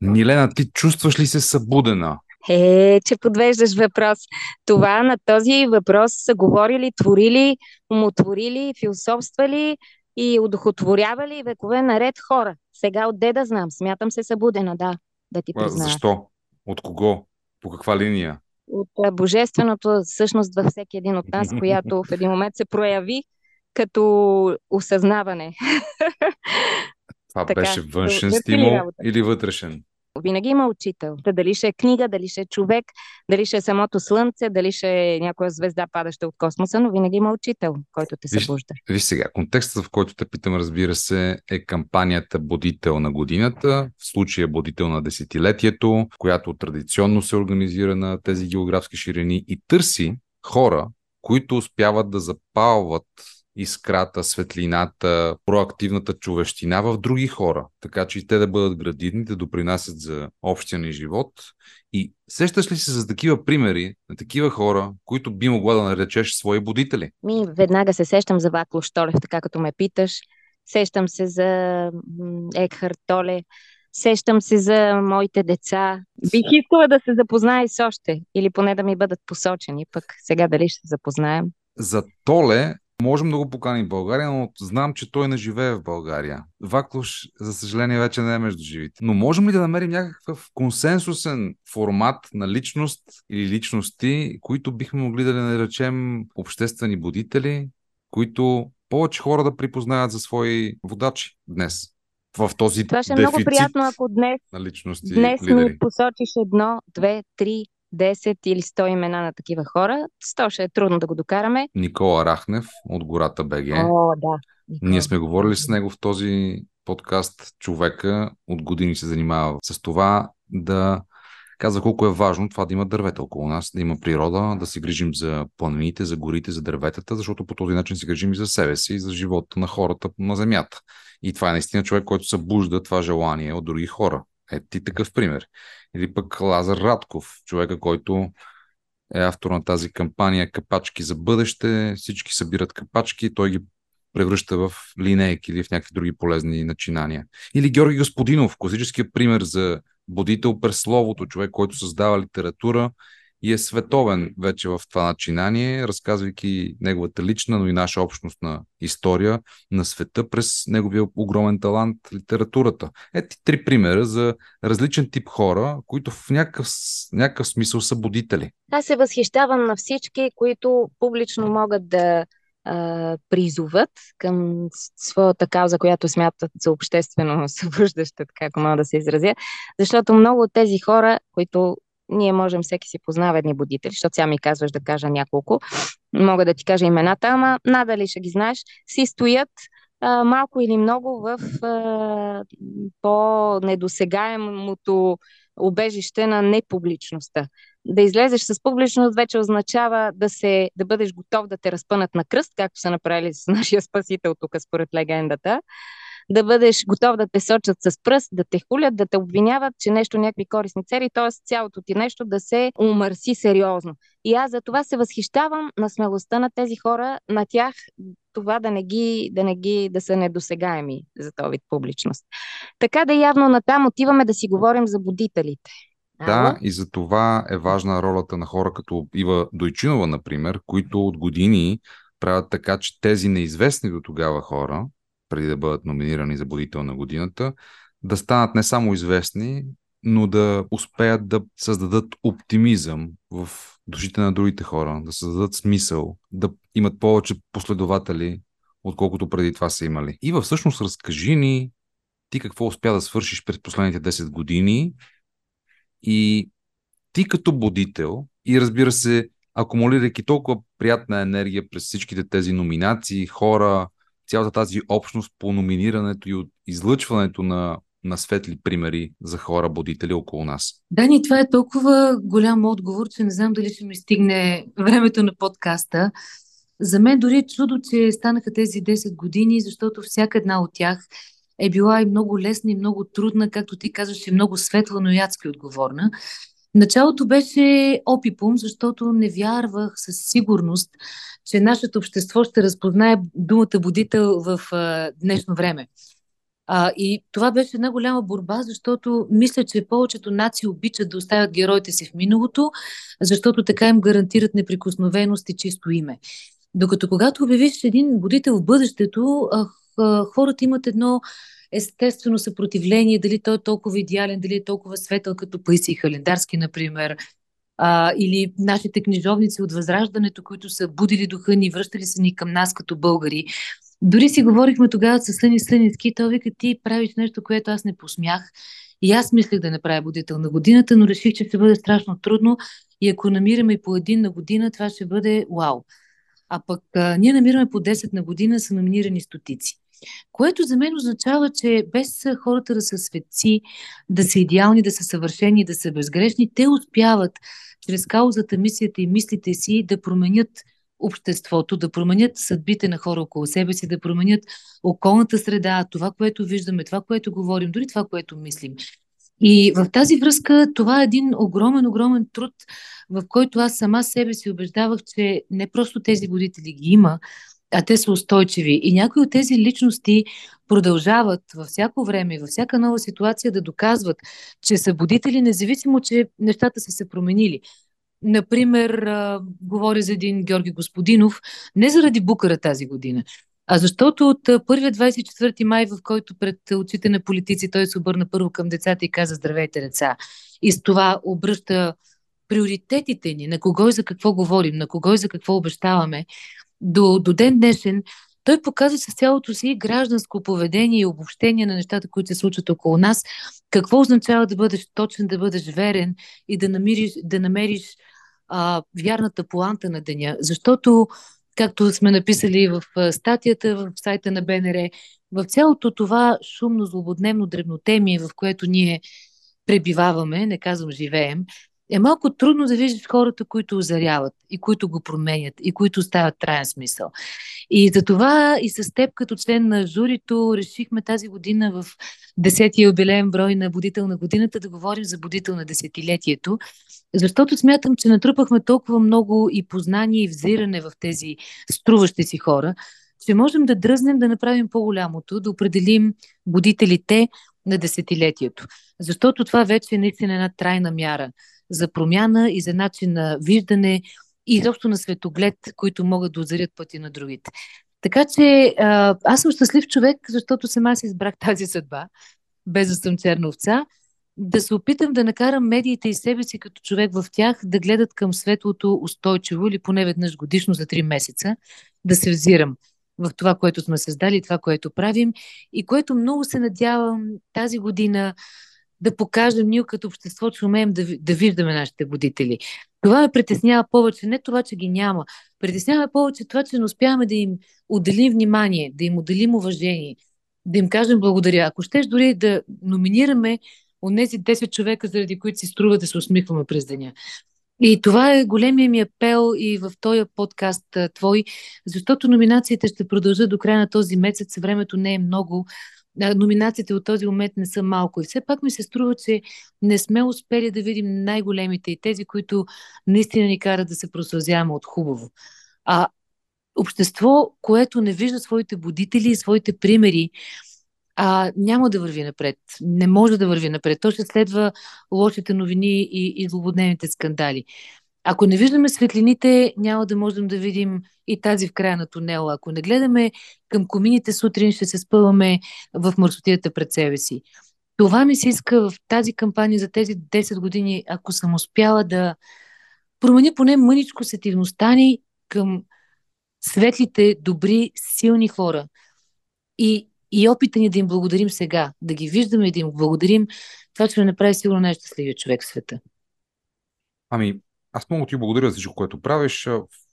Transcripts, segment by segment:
Милена, ти чувстваш ли се събудена? Е, че подвеждаш въпрос. Това на този въпрос са говорили, творили, умотворили, философствали и удохотворявали векове наред хора. Сега отде да знам, смятам се събудена, да, да ти призная. Защо? От кого? По каква линия? От божественото същност във всеки един от нас, която в един момент се прояви като осъзнаване. Това така, беше външен стимул или вътрешен? Винаги има учител. Та дали ще е книга, дали ще е човек, дали ще е самото слънце, дали ще е някоя звезда, падаща от космоса, но винаги има учител, който те събужда. Виж, виж сега, контекстът, в който те питам, разбира се, е кампанията Будител на годината, в случая Будител на десетилетието, която традиционно се организира на тези географски ширини и търси хора, които успяват да запалват искрата, светлината, проактивната човещина в други хора, така че и те да бъдат градивни, да допринасят за общия ни живот. И сещаш ли се за такива примери на такива хора, които би могла да наречеш свои будители? Ми, веднага се сещам за Вакло Штолев, така като ме питаш. Сещам се за Екхарт Толе. Сещам се за моите деца. Бих искала да се запозная с още, или поне да ми бъдат посочени, пък сега дали ще се запознаем. За Толе Можем да го поканим в България, но знам, че той не живее в България. Ваклуш, за съжаление, вече не е между живите. Но можем ли да намерим някакъв консенсусен формат на личност или личности, които бихме могли да наречем обществени будители, които повече хора да припознаят за свои водачи днес? в този Това ще е много приятно, ако днес, на личности, днес ми посочиш едно, две, три 10 или 100 имена на такива хора. 100 ще е трудно да го докараме. Никола Рахнев от гората БГ. О, да. Никола. Ние сме говорили с него в този подкаст. Човека от години се занимава с това да каза колко е важно това да има дървета около нас, да има природа, да се грижим за планините, за горите, за дърветата, защото по този начин се грижим и за себе си, и за живота на хората на Земята. И това е наистина човек, който събужда това желание от други хора. Е ти такъв пример. Или пък Лазар Радков, човека, който е автор на тази кампания Капачки за бъдеще. Всички събират капачки, той ги превръща в линейки или в някакви други полезни начинания. Или Георги Господинов, класическия пример за будител през словото, човек, който създава литература и е световен вече в това начинание, разказвайки неговата лична, но и наша общностна история на света през неговия огромен талант литературата. Ето три примера за различен тип хора, които в някакъв, някакъв смисъл са будители. Аз се възхищавам на всички, които публично могат да призоват към своята кауза, която смятат за обществено събуждаща, така ако мога да се изразя. Защото много от тези хора, които ние можем всеки си познава едни будители, защото сега ми казваш да кажа няколко. Мога да ти кажа имената, ама надали ще ги знаеш. Си стоят а, малко или много в а, по-недосегаемото убежище на непубличността. Да излезеш с публичност вече означава да, се, да бъдеш готов да те разпънат на кръст, както са направили с нашия спасител тук според легендата да бъдеш готов да те сочат с пръст, да те хулят, да те обвиняват, че нещо някакви корисни цели, т.е. цялото ти нещо да се умърси сериозно. И аз за това се възхищавам на смелостта на тези хора, на тях това да не ги, да, не ги, да са недосегаеми за този вид публичност. Така да явно натам отиваме да си говорим за будителите. Да, и за това е важна ролята на хора като Ива Дойчинова, например, които от години правят така, че тези неизвестни до тогава хора преди да бъдат номинирани за будител на годината, да станат не само известни, но да успеят да създадат оптимизъм в душите на другите хора, да създадат смисъл, да имат повече последователи, отколкото преди това са имали. И всъщност разкажи ни ти какво успя да свършиш през последните 10 години и ти като будител и разбира се, акумулирайки толкова приятна енергия през всичките тези номинации, хора, цялата тази общност по номинирането и от излъчването на, на светли примери за хора, будители около нас? Дани, това е толкова голям отговор, че не знам дали ще ми стигне времето на подкаста. За мен дори е чудо, че станаха тези 10 години, защото всяка една от тях е била и много лесна, и много трудна, както ти казваш, и много светла, но и адски отговорна. Началото беше опипум, защото не вярвах със сигурност, че нашето общество ще разпознае думата будител в а, днешно време. А, и това беше една голяма борба, защото мисля, че повечето нации обичат да оставят героите си в миналото, защото така им гарантират неприкосновеност и чисто име. Докато когато обявиш един будител в бъдещето, хората имат едно естествено съпротивление, дали той е толкова идеален, дали е толкова светъл, като Паиси Халендарски, например, а, или нашите книжовници от Възраждането, които са будили духа ни, връщали се ни към нас като българи. Дори си говорихме тогава с Съни Съницки, той вика, ти правиш нещо, което аз не посмях. И аз мислех да направя будител на годината, но реших, че ще бъде страшно трудно и ако намираме по един на година, това ще бъде вау. А пък а, ние намираме по 10 на година, са номинирани стотици. Което за мен означава, че без хората да са светци, да са идеални, да са съвършени, да са безгрешни, те успяват чрез каузата, мисията и мислите си да променят обществото, да променят съдбите на хора около себе си, да променят околната среда, това, което виждаме, това, което говорим, дори това, което мислим. И в тази връзка това е един огромен, огромен труд, в който аз сама себе си убеждавах, че не просто тези водители ги има, а те са устойчиви. И някои от тези личности продължават във всяко време, във всяка нова ситуация да доказват, че са будители, независимо, че нещата са се променили. Например, говоря за един Георги Господинов, не заради Букара тази година, а защото от първия 24 май, в който пред очите на политици той се обърна първо към децата и каза здравейте деца. И с това обръща приоритетите ни, на кого и за какво говорим, на кого и за какво обещаваме, до, до ден днешен той показва с цялото си гражданско поведение и обобщение на нещата, които се случват около нас, какво означава да бъдеш точен, да бъдеш верен и да намериш, да намериш а, вярната поанта на деня. Защото, както сме написали в статията в сайта на БНР, в цялото това шумно, злободневно дребнотемие, в което ние пребиваваме, не казвам живеем, е малко трудно да виждаш хората, които озаряват и които го променят и които стават траен смисъл. И за това и с теб като член на журито решихме тази година в 10-я юбилеен брой на Будител на годината да говорим за Будител на десетилетието, защото смятам, че натрупахме толкова много и познание и взиране в тези струващи си хора, че можем да дръзнем да направим по-голямото, да определим будителите на десетилетието. Защото това вече е наистина една трайна мяра за промяна и за начин на виждане и изобщо на светоглед, които могат да озарят пъти на другите. Така че аз съм щастлив човек, защото сама си избрах тази съдба, без да съм черна овца, да се опитам да накарам медиите и себе си като човек в тях да гледат към светлото устойчиво или поне веднъж годишно за 3 месеца, да се взирам в това, което сме създали, това, което правим и което много се надявам тази година да покажем ние като общество, че умеем да, да виждаме нашите водители. Това ме притеснява повече. Не това, че ги няма. Притеснява повече това, че не успяваме да им отделим внимание, да им отделим уважение, да им кажем благодаря. Ако щеш дори да номинираме от тези 10 човека, заради които си струва да се усмихваме през деня. И това е големия ми апел и в този подкаст твой, защото номинациите ще продължат до края на този месец. Времето не е много номинациите от този момент не са малко. И все пак ми се струва, че не сме успели да видим най-големите и тези, които наистина ни карат да се прослазяваме от хубаво. А общество, което не вижда своите будители и своите примери, а, няма да върви напред. Не може да върви напред. То ще следва лошите новини и, и злободневните скандали. Ако не виждаме светлините, няма да можем да видим и тази в края на тунела. Ако не гледаме към комините сутрин, ще се спъваме в мърсотията пред себе си. Това ми се иска в тази кампания за тези 10 години, ако съм успяла да променя поне мъничко сетивността ни към светлите, добри, силни хора. И, и опита ни да им благодарим сега, да ги виждаме и да им благодарим, това ще направи сигурно най-щастливия човек в света. Ами, аз много ти благодаря за всичко, което правиш.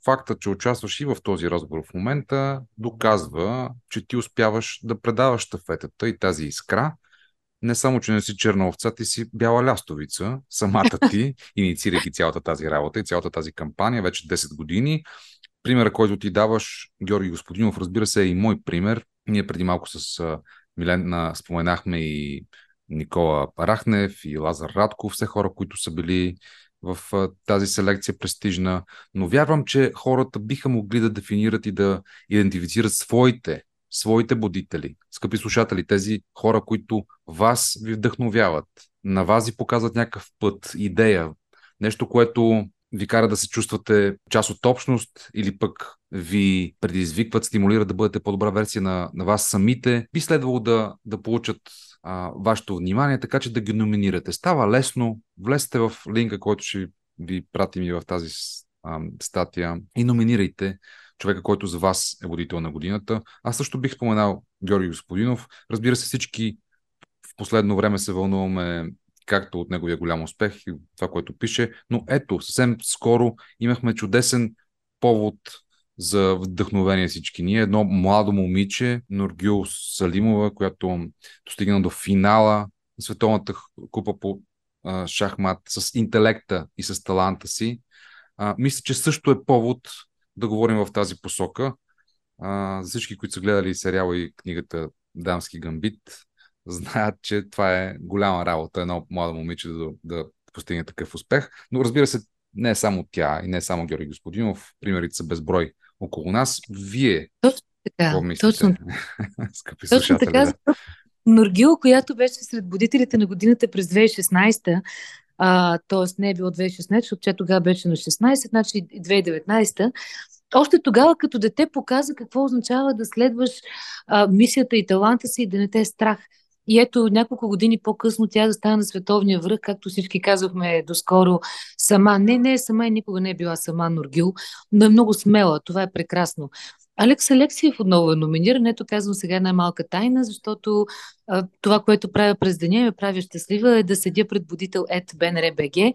Фактът, че участваш и в този разговор в момента, доказва, че ти успяваш да предаваш штафетата и тази искра. Не само, че не си черна овца, ти си бяла лястовица, самата ти, инициирайки цялата тази работа и цялата тази кампания вече 10 години. Примера, който ти даваш, Георги Господинов, разбира се, е и мой пример. Ние преди малко с Милена споменахме и Никола Парахнев и Лазар Радков, все хора, които са били в тази селекция престижна, но вярвам, че хората биха могли да дефинират и да идентифицират своите своите будители, скъпи слушатели, тези хора, които вас ви вдъхновяват, на вас ви показват някакъв път, идея, нещо, което ви кара да се чувствате част от общност или пък ви предизвикват, стимулират да бъдете по-добра версия на, на вас самите, би следвало да, да получат а, вашето внимание, така че да ги номинирате. Става лесно, влезте в линка, който ще ви пратим и в тази а, статия и номинирайте човека, който за вас е водител на годината. Аз също бих споменал Георги Господинов. Разбира се, всички в последно време се вълнуваме както от неговия голям успех и това, което пише. Но ето, съвсем скоро имахме чудесен повод за вдъхновение всички ние. Едно младо момиче, Норгюл Салимова, която достигна до финала на Световната купа по а, шахмат с интелекта и с таланта си. А, мисля, че също е повод да говорим в тази посока. А, за всички, които са гледали сериала и книгата Дамски гамбит, знаят, че това е голяма работа, едно младо момиче да, да постигне такъв успех. Но разбира се, не е само тя и не е само Георги Господинов. Примерите са безброй около нас. Вие точно така? Точно, Скъпи точно така, да. Норгил, която беше сред будителите на годината през 2016 т.е. не е било 2016, защото тя тогава беше на 16, значи 2019 още тогава като дете показа какво означава да следваш а, мисията и таланта си и да не те е страх. И ето няколко години по-късно тя да стане на световния връх, както всички казахме доскоро, сама. Не, не сама и никога не е била сама Норгил, но е много смела. Това е прекрасно. Алекс Алексиев отново е номиниран. Ето казвам сега една малка тайна, защото а, това, което правя през деня ме прави щастлива е да седя пред будител ет БНР.бг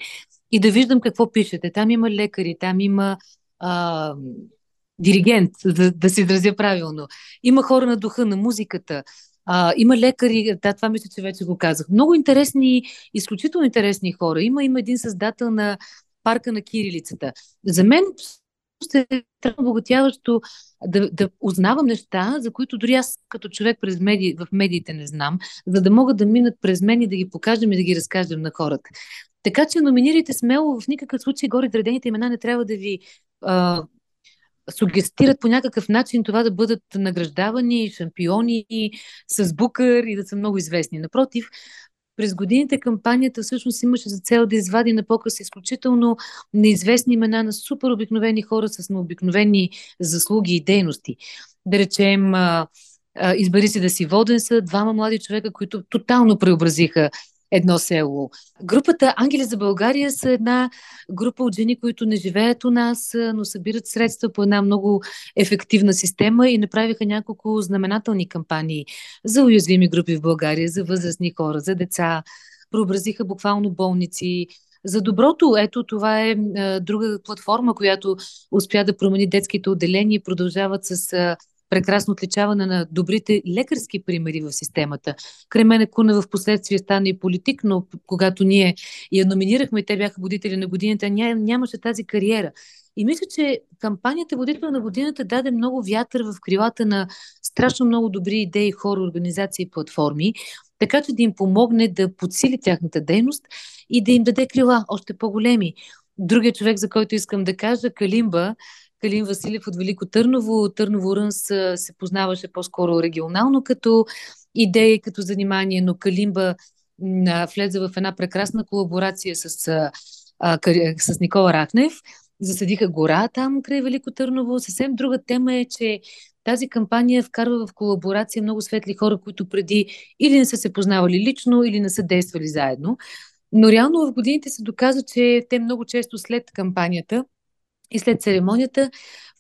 и да виждам какво пишете. Там има лекари, там има а, диригент, да, да се изразя правилно. Има хора на духа, на музиката. А, има лекари, да, това мисля, че вече го казах. Много интересни, изключително интересни хора. Има, има един създател на парка на Кирилицата. За мен е обогатяващо да, да узнавам неща, за които дори аз като човек през медии, в медиите не знам, за да могат да минат през мен и да ги покажем и да ги разкажем на хората. Така че номинирайте смело, в никакъв случай горе дредените имена не трябва да ви сугестират по някакъв начин това да бъдат награждавани шампиони с букър и да са много известни. Напротив, през годините кампанията всъщност имаше за цел да извади на показ изключително неизвестни имена на супер обикновени хора с необикновени заслуги и дейности. Да речем, избери си да си воден са двама млади човека, които тотално преобразиха едно село. Групата Ангели за България са една група от жени, които не живеят у нас, но събират средства по една много ефективна система и направиха няколко знаменателни кампании за уязвими групи в България, за възрастни хора, за деца. Преобразиха буквално болници, за доброто, ето това е друга платформа, която успя да промени детските отделения и продължават с прекрасно отличаване на добрите лекарски примери в системата. Кремене Куна в последствие стана и политик, но когато ние я номинирахме, те бяха водители на годината, ня, нямаше тази кариера. И мисля, че кампанията Водител на годината даде много вятър в крилата на страшно много добри идеи, хора, организации и платформи, така че да им помогне да подсили тяхната дейност и да им даде крила още по-големи. Другия човек, за който искам да кажа, Калимба, Калин Василев от Велико Търново. Търново Рънс се познаваше по-скоро регионално като идея като занимание, но Калимба влезе в една прекрасна колаборация с, с Никола Рахнев. Засадиха гора там край Велико Търново. Съвсем друга тема е, че тази кампания вкарва в колаборация много светли хора, които преди или не са се познавали лично, или не са действали заедно. Но реално в годините се доказва, че те много често след кампанията и след церемонията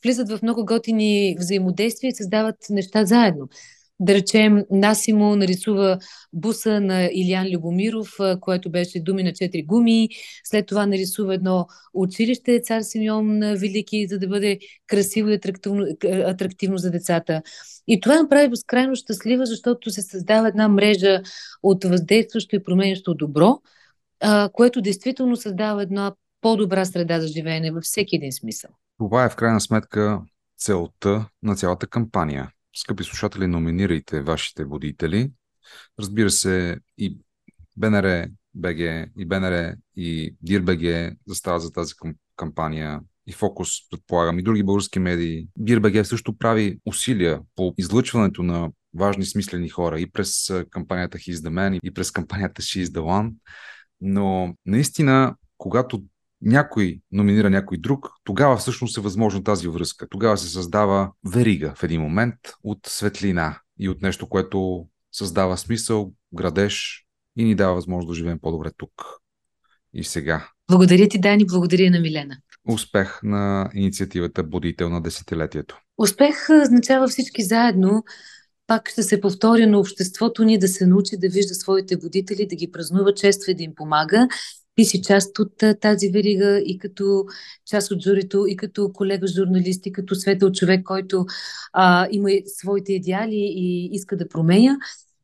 влизат в много готини взаимодействия и създават неща заедно. Да речем, Насимо нарисува буса на Илиан Любомиров, което беше думи на четири гуми. След това нарисува едно училище Цар Симеон Велики, за да бъде красиво и атрактивно, атрактивно за децата. И това направи безкрайно щастлива, защото се създава една мрежа от въздействащо и променящо добро, което действително създава една по-добра среда за живеене във всеки един смисъл. Това е в крайна сметка целта на цялата кампания. Скъпи слушатели, номинирайте вашите водители. Разбира се, и БНР БГ, и БНР, и ДИР БГ застават за тази кампания, и Фокус, предполагам, и други български медии. Бирбеге също прави усилия по излъчването на важни смислени хора и през кампанията He's the Man, и през кампанията She is the One. Но наистина, когато някой номинира някой друг, тогава всъщност е възможно тази връзка. Тогава се създава верига в един момент от светлина и от нещо, което създава смисъл, градеж и ни дава възможност да живеем по-добре тук и сега. Благодаря ти, Дани, благодаря на Милена. Успех на инициативата Будител на десетилетието. Успех означава всички заедно. Пак ще се повторя на обществото ни да се научи да вижда своите водители, да ги празнува чества и да им помага. Ти си част от тази верига и като част от журито, и като колега журналист, и като светъл човек, който а, има своите идеали и иска да променя.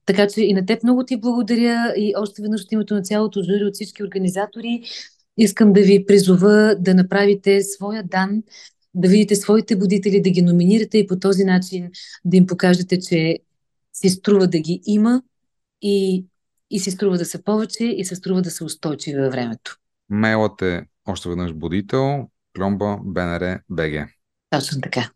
Така че и на теб много ти благодаря и още веднъж от името на цялото жури, от всички организатори, искам да ви призова да направите своя дан, да видите своите будители, да ги номинирате и по този начин да им покажете, че си струва да ги има и, и си струва да са повече и се струва да са устойчиви във времето. Мейлът е още веднъж будител, кломба, БНР, БГ. Точно така.